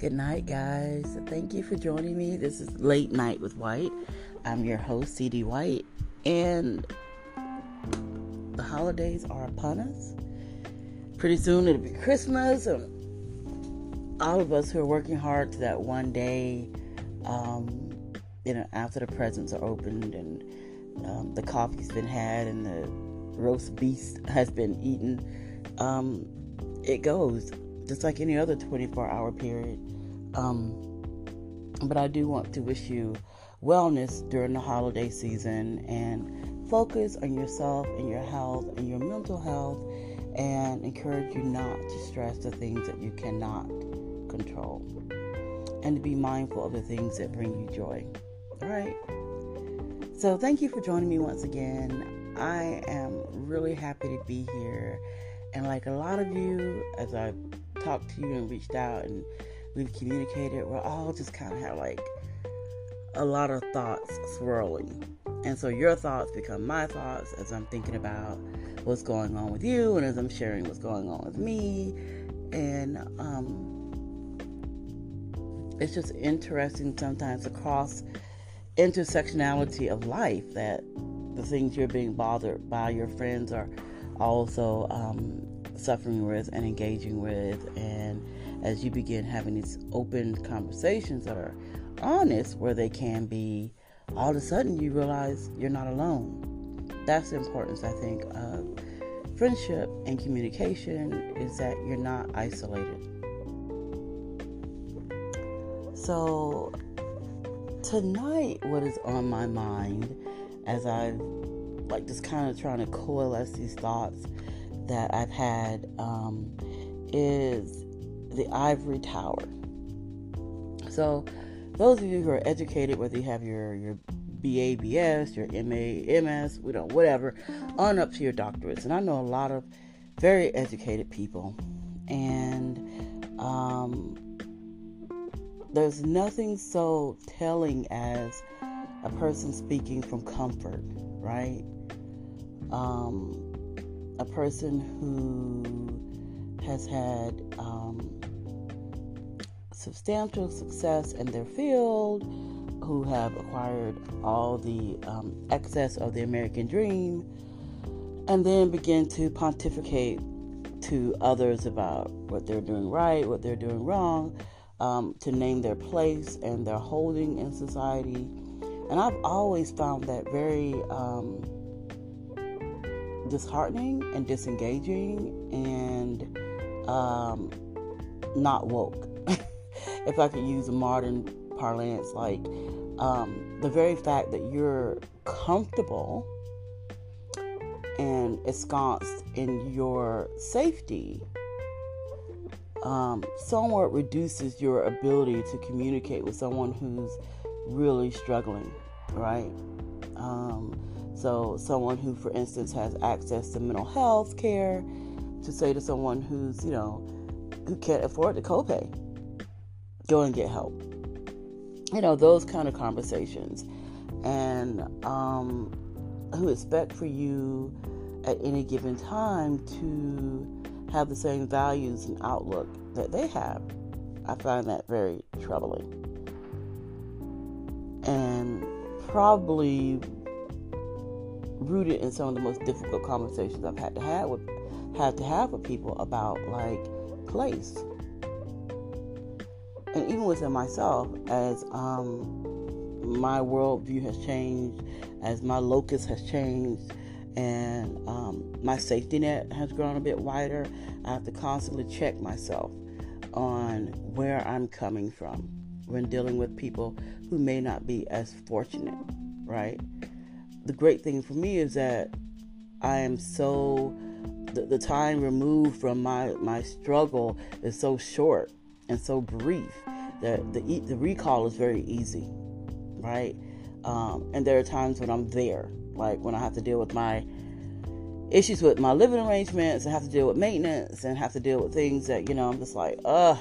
Good night, guys. Thank you for joining me. This is Late Night with White. I'm your host, CD White, and the holidays are upon us. Pretty soon it'll be Christmas, and all of us who are working hard to that one day, um, you know, after the presents are opened and um, the coffee's been had and the roast beef has been eaten, um, it goes just like any other 24 hour period. Um, but I do want to wish you wellness during the holiday season and focus on yourself and your health and your mental health and encourage you not to stress the things that you cannot control and to be mindful of the things that bring you joy. All right. So, thank you for joining me once again. I am really happy to be here. And, like a lot of you, as I talked to you and reached out and we've communicated, we're all just kind of have like a lot of thoughts swirling. And so your thoughts become my thoughts as I'm thinking about what's going on with you and as I'm sharing what's going on with me. And um, it's just interesting sometimes across intersectionality of life that the things you're being bothered by your friends are also um, suffering with and engaging with. And as you begin having these open conversations that are honest, where they can be, all of a sudden you realize you're not alone. That's the importance, I think, of friendship and communication is that you're not isolated. So, tonight, what is on my mind as I've like just kind of trying to coalesce these thoughts that I've had um, is the ivory tower. So, those of you who are educated, whether you have your your BABS, your MA, MS, we don't whatever, on up to your doctorates, and I know a lot of very educated people, and um, there's nothing so telling as a person speaking from comfort, right? Um, a person who has had um, substantial success in their field, who have acquired all the um, excess of the American dream, and then begin to pontificate to others about what they're doing right, what they're doing wrong, um, to name their place and their holding in society. And I've always found that very um, disheartening and disengaging and um, not woke. if I could use a modern parlance, like um, the very fact that you're comfortable and ensconced in your safety um, somewhat reduces your ability to communicate with someone who's really struggling, right? Um, so, someone who, for instance, has access to mental health care, to say to someone who's, you know, who can't afford the copay, go and get help. You know, those kind of conversations. And um, who expect for you at any given time to have the same values and outlook that they have. I find that very troubling. And probably rooted in some of the most difficult conversations I've had to have with had to have with people about like place. And even within myself, as um, my worldview has changed, as my locus has changed, and um, my safety net has grown a bit wider, I have to constantly check myself on where I'm coming from when dealing with people who may not be as fortunate, right? The great thing for me is that I am so the, the time removed from my my struggle is so short and so brief that the the recall is very easy, right? Um, and there are times when I'm there, like when I have to deal with my issues with my living arrangements and have to deal with maintenance and have to deal with things that you know I'm just like, uh,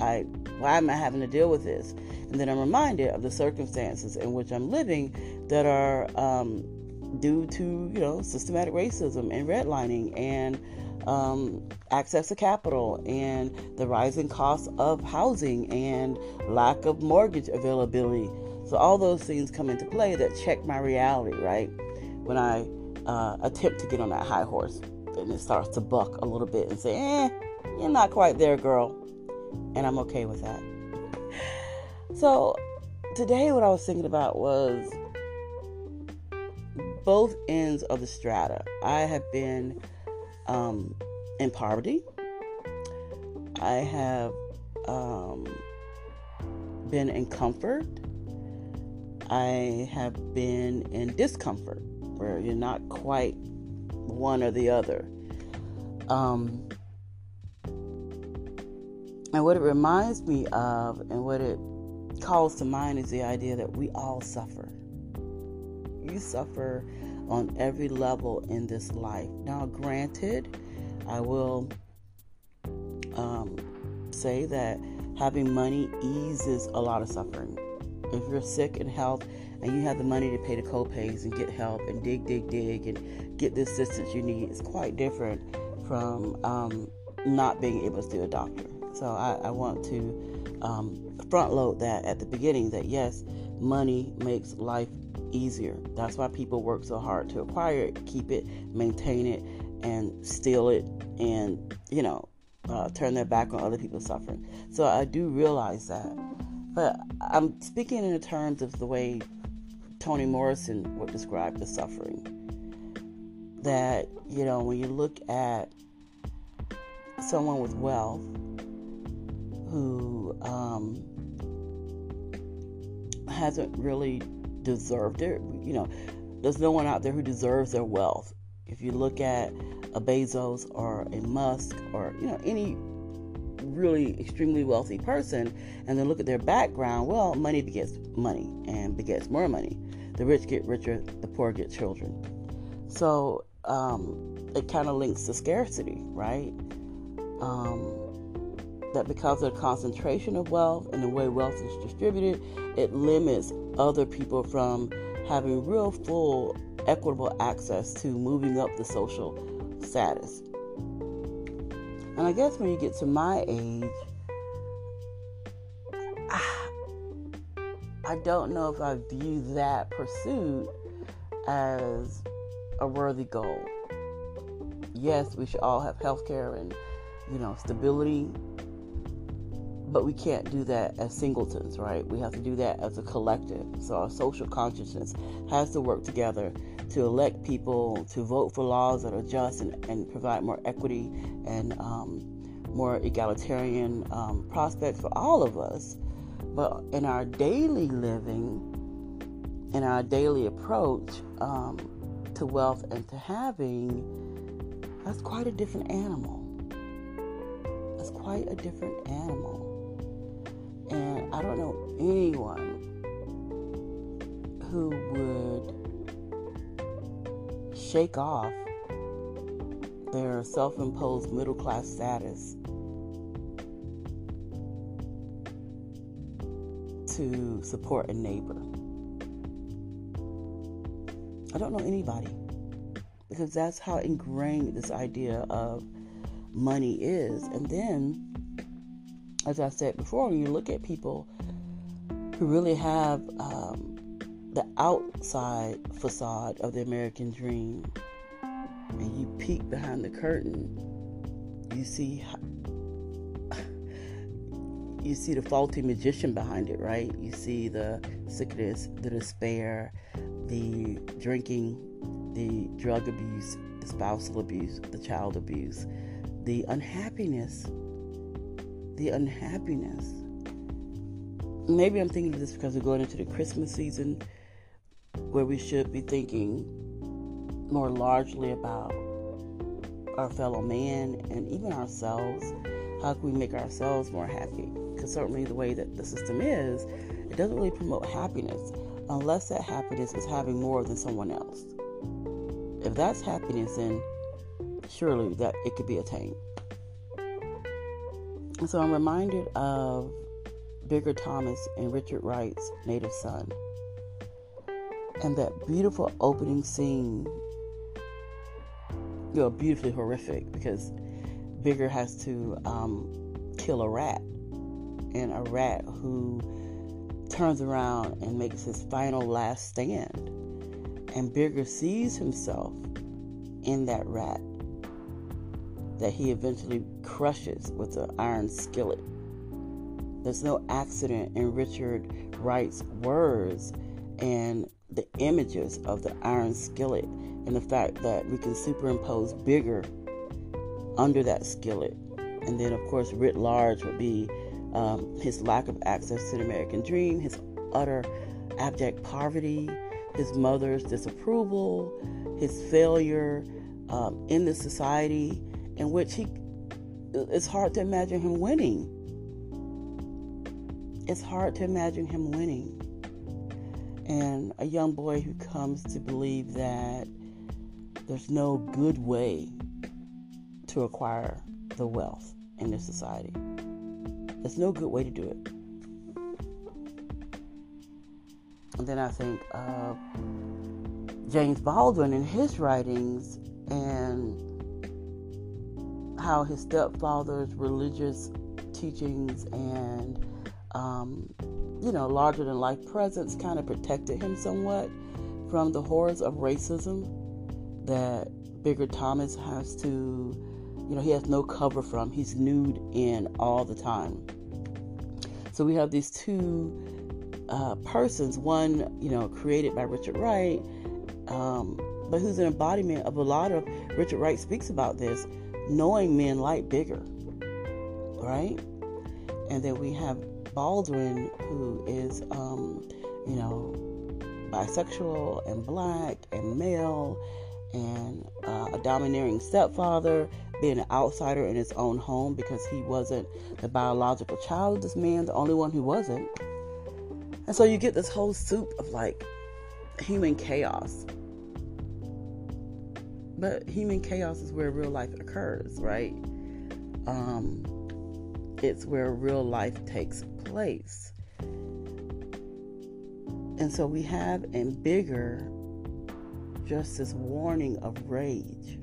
I why am I having to deal with this? And then I'm reminded of the circumstances in which I'm living that are um, due to you know systematic racism and redlining and um, access to capital and the rising cost of housing and lack of mortgage availability. So all those things come into play that check my reality, right? When I uh, attempt to get on that high horse and it starts to buck a little bit and say, "Eh, you're not quite there, girl," and I'm okay with that. So today, what I was thinking about was both ends of the strata. I have been um, in poverty. I have um, been in comfort. I have been in discomfort, where you're not quite one or the other. Um, and what it reminds me of, and what it calls to mind, is the idea that we all suffer. You suffer on every level in this life. Now, granted, I will um, say that having money eases a lot of suffering. If you're sick in health and you have the money to pay the co-pays and get help and dig, dig, dig and get the assistance you need, it's quite different from um, not being able to see a doctor. So I, I want to um, front load that at the beginning that yes, money makes life easier. That's why people work so hard to acquire it, keep it, maintain it, and steal it, and you know, uh, turn their back on other people's suffering. So I do realize that, but I'm speaking in terms of the way Toni Morrison would describe the suffering. That you know, when you look at someone with wealth who um, hasn't really deserved it. You know, there's no one out there who deserves their wealth. If you look at a Bezos or a Musk or you know any really extremely wealthy person and then look at their background, well, money begets money and begets more money. The rich get richer, the poor get children. So um, it kind of links to scarcity, right? Um, that because of the concentration of wealth and the way wealth is distributed, it limits other people from having real full equitable access to moving up the social status. And I guess when you get to my age, I don't know if I view that pursuit as a worthy goal. Yes, we should all have health care and, you know, stability but we can't do that as singletons, right? We have to do that as a collective. So our social consciousness has to work together to elect people, to vote for laws that are just and, and provide more equity and um, more egalitarian um, prospects for all of us. But in our daily living, in our daily approach um, to wealth and to having, that's quite a different animal. That's quite a different animal. And I don't know anyone who would shake off their self imposed middle class status to support a neighbor. I don't know anybody because that's how ingrained this idea of money is. And then as I said before, when you look at people who really have um, the outside facade of the American dream, and you peek behind the curtain, you see you see the faulty magician behind it, right? You see the sickness, the despair, the drinking, the drug abuse, the spousal abuse, the child abuse, the unhappiness the unhappiness. Maybe I'm thinking of this because we're going into the Christmas season where we should be thinking more largely about our fellow man and even ourselves. How can we make ourselves more happy? Because certainly the way that the system is, it doesn't really promote happiness unless that happiness is having more than someone else. If that's happiness, then surely that it could be attained. So I'm reminded of Bigger Thomas and Richard Wright's Native Son. And that beautiful opening scene, you know, beautifully horrific because Bigger has to um, kill a rat. And a rat who turns around and makes his final last stand. And Bigger sees himself in that rat that he eventually crushes with an iron skillet. There's no accident in Richard Wright's words and the images of the iron skillet and the fact that we can superimpose Bigger under that skillet. And then, of course, writ large would be um, his lack of access to the American dream, his utter abject poverty, his mother's disapproval, his failure um, in the society in which he it's hard to imagine him winning. It's hard to imagine him winning. And a young boy who comes to believe that there's no good way to acquire the wealth in this society. There's no good way to do it. And then I think of James Baldwin in his writings and how his stepfather's religious teachings and, um, you know, larger than life presence kind of protected him somewhat from the horrors of racism that Bigger Thomas has to, you know, he has no cover from. He's nude in all the time. So we have these two uh, persons, one, you know, created by Richard Wright, um, but who's an embodiment of a lot of Richard Wright speaks about this, knowing men like Bigger, right? And then we have Baldwin, who is, um, you know, bisexual and black and male and uh, a domineering stepfather, being an outsider in his own home because he wasn't the biological child of this man, the only one who wasn't. And so you get this whole soup of like human chaos. But human chaos is where real life occurs, right? Um, it's where real life takes place. And so we have in Bigger just this warning of rage.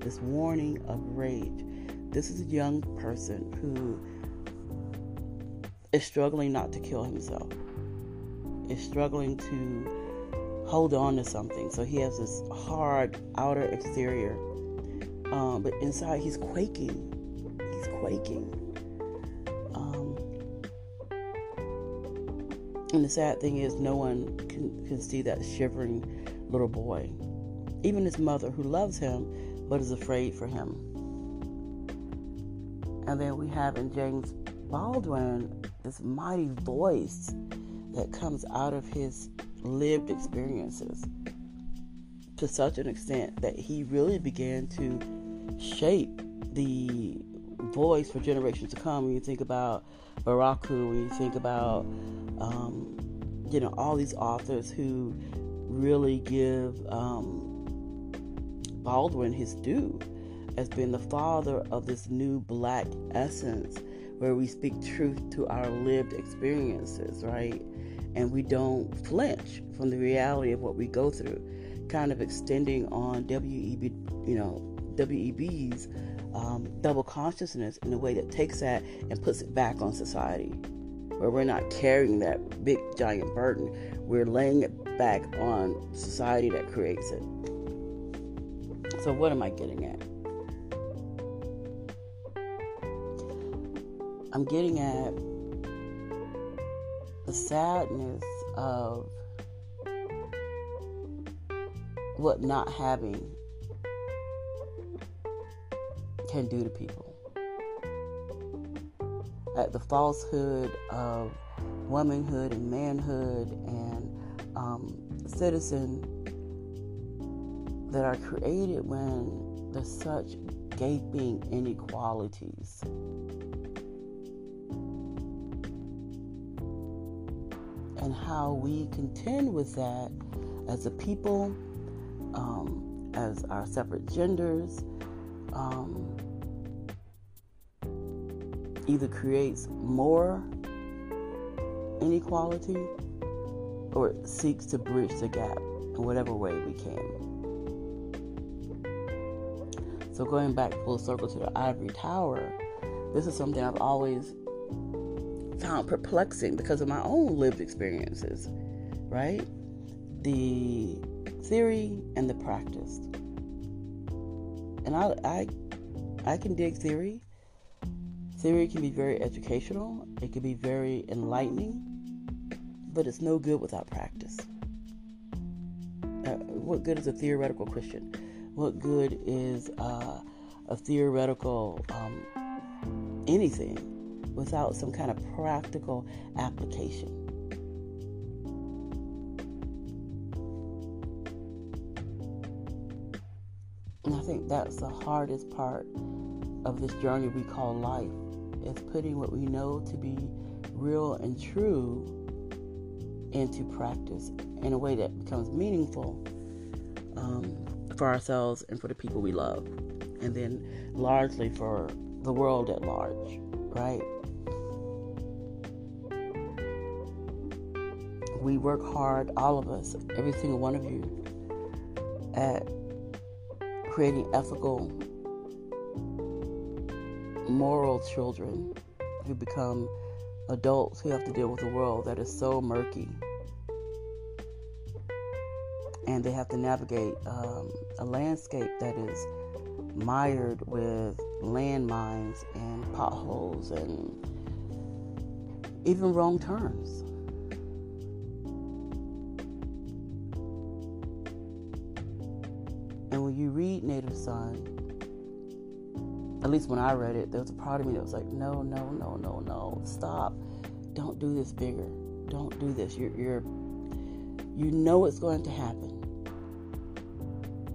This warning of rage. This is a young person who is struggling not to kill himself, is struggling to hold on to something. So he has this hard outer exterior, um, but inside he's quaking. He's quaking. Um, and the sad thing is, no one can, can see that shivering little boy. Even his mother, who loves him but is afraid for him. And then we have in James Baldwin this mighty voice that comes out of his lived experiences to such an extent that he really began to shape the voice for generations to come. When you think about Baraka, when you think about um, you know all these authors who really give um, Baldwin his due as being the father of this new black essence where we speak truth to our lived experiences, right? And we don't flinch from the reality of what we go through, kind of extending on WEB, you know, WEB's um, double consciousness in a way that takes that and puts it back on society, where we're not carrying that big giant burden, we're laying it back on society that creates it. So, what am I getting at? I'm getting at sadness of what not having can do to people. At the falsehood of womanhood and manhood and um, citizen that are created when there's such gaping inequalities. How we contend with that as a people, um, as our separate genders, um, either creates more inequality or seeks to bridge the gap in whatever way we can. So, going back full circle to the ivory tower, this is something I've always found perplexing because of my own lived experiences, right? The theory and the practice. And I, I, I can dig theory. Theory can be very educational. It can be very enlightening, but it's no good without practice. Uh, what good is a theoretical Christian? What good is uh, a theoretical um, anything without some kind of practical application? And I think that's the hardest part of this journey we call life is putting what we know to be real and true into practice in a way that becomes meaningful um, for ourselves and for the people we love, and then largely for the world at large, right? We work hard, all of us, every single one of you, at creating ethical, moral children who become adults who have to deal with a world that is so murky. And they have to navigate um, a landscape that is mired with landmines and potholes and even wrong turns. Native Son, at least when I read it, there was a part of me that was like, no, no, no, no, no, stop. Don't do this Bigger. Don't do this. You're, you're you know it's going to happen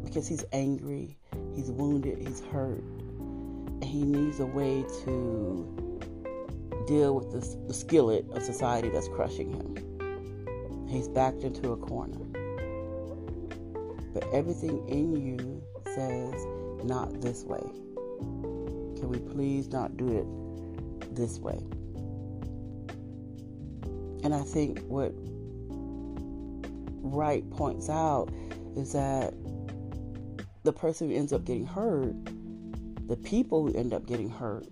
because he's angry, he's wounded, he's hurt, and he needs a way to deal with this, the skillet of society that's crushing him. He's backed into a corner but everything in you says, not this way. Can we please not do it this way? And I think what Wright points out is that the person who ends up getting hurt, the people who end up getting hurt,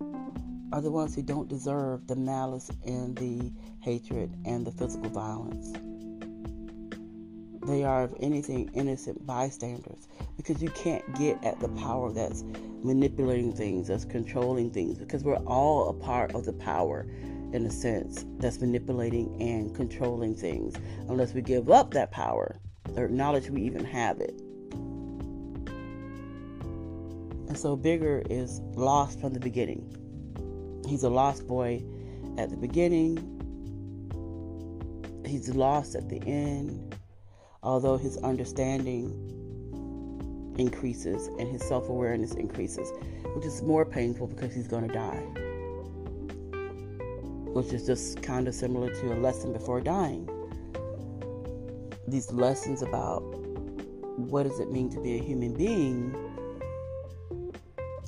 are the ones who don't deserve the malice and the hatred and the physical violence. They are, if anything, innocent bystanders because you can't get at the power that's manipulating things, that's controlling things, because we're all a part of the power in a sense that's manipulating and controlling things unless we give up that power or acknowledge we even have it. And so Bigger is lost from the beginning. He's a lost boy at the beginning, he's lost at the end although his understanding increases and his self awareness increases, which is more painful because he's going to die. Which is just kind of similar to a lesson before dying. These lessons about what does it mean to be a human being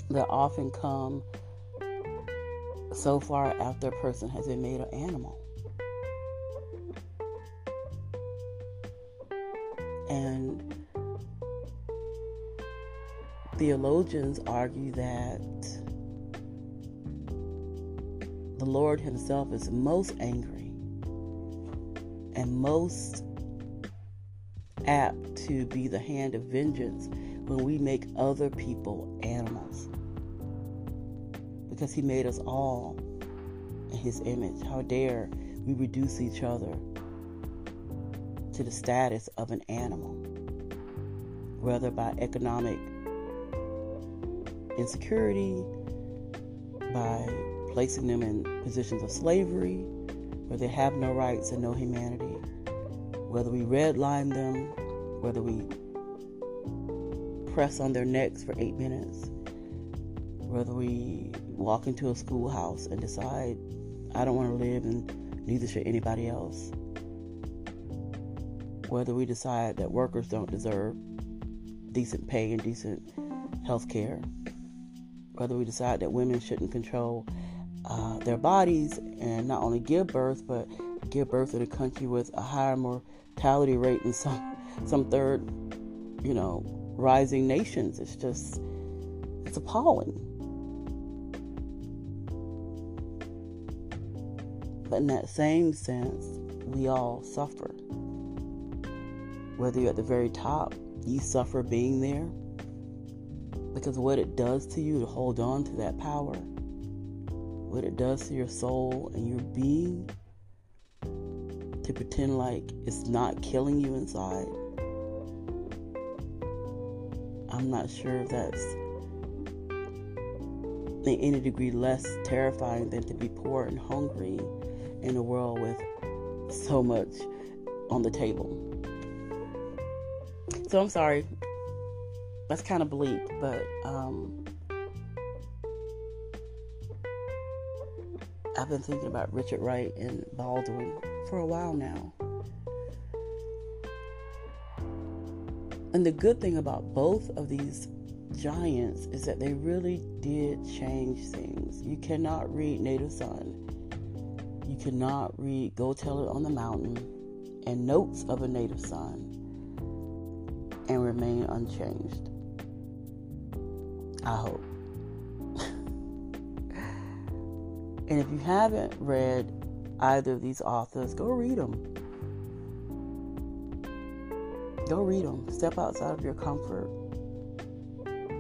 that often come so far after a person has been made an animal. And theologians argue that the Lord Himself is most angry and most apt to be the hand of vengeance when we make other people animals. Because He made us all in His image. How dare we reduce each other to the status of an animal, whether by economic insecurity, by placing them in positions of slavery where they have no rights and no humanity, whether we redline them, whether we press on their necks for eight minutes, whether we walk into a schoolhouse and decide, I don't want to live and neither should anybody else whether we decide that workers don't deserve decent pay and decent health care, whether we decide that women shouldn't control uh, their bodies and not only give birth but give birth in a country with a higher mortality rate than some some third, you know, rising nations. It's just it's appalling. But in that same sense, we all suffer. Whether you're at the very top, you suffer being there. Because what it does to you to hold on to that power, what it does to your soul and your being, to pretend like it's not killing you inside. I'm not sure if that's in any degree less terrifying than to be poor and hungry in a world with so much on the table. So I'm sorry. That's kind of bleak, but um, I've been thinking about Richard Wright and Baldwin for a while now. And the good thing about both of these giants is that they really did change things. You cannot read Native Son you cannot read Go Tell It on the Mountain and Notes of a Native Son remain unchanged. I hope. and if you haven't read either of these authors, go read them. Go read them. Step outside of your comfort.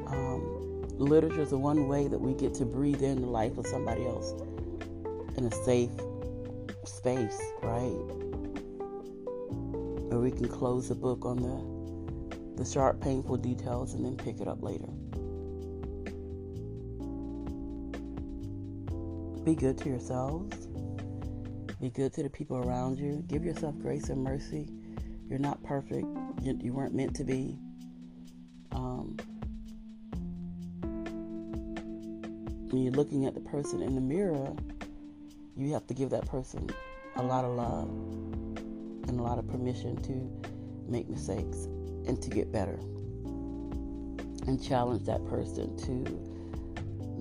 Um, literature is the one way that we get to breathe in the life of somebody else in a safe space, right? Where we can close the book on the the sharp, painful details and then pick it up later. Be good to yourselves. Be good to the people around you. Give yourself grace and mercy. You're not perfect. You, you weren't meant to be. Um, when you're looking at the person in the mirror, you have to give that person a lot of love and a lot of permission to make mistakes and to get better. And challenge that person to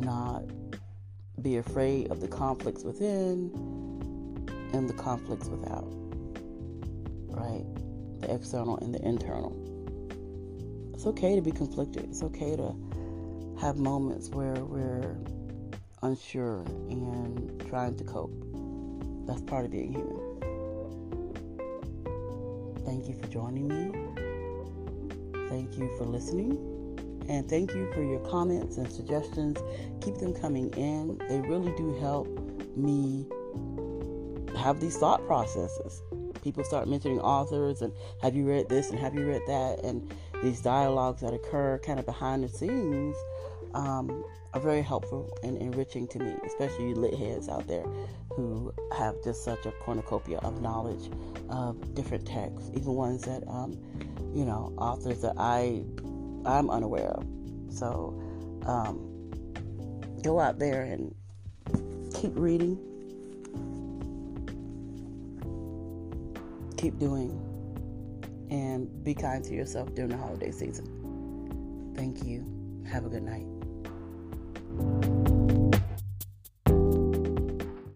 not be afraid of the conflicts within and the conflicts without. Right? The external and the internal. It's okay to be conflicted. It's okay to have moments where we're unsure and trying to cope. That's part of being human. Thank you for joining me. Thank you for listening. And thank you for your comments and suggestions. Keep them coming in. They really do help me have these thought processes. People start mentioning authors and have you read this and have you read that? And these dialogues that occur kind of behind the scenes um, are very helpful and enriching to me, especially you lit heads out there who have just such a cornucopia of knowledge of different texts, even ones that, um, you know, authors that I I'm unaware of. So um, go out there and keep reading, keep doing, and be kind to yourself during the holiday season. Thank you. Have a good night you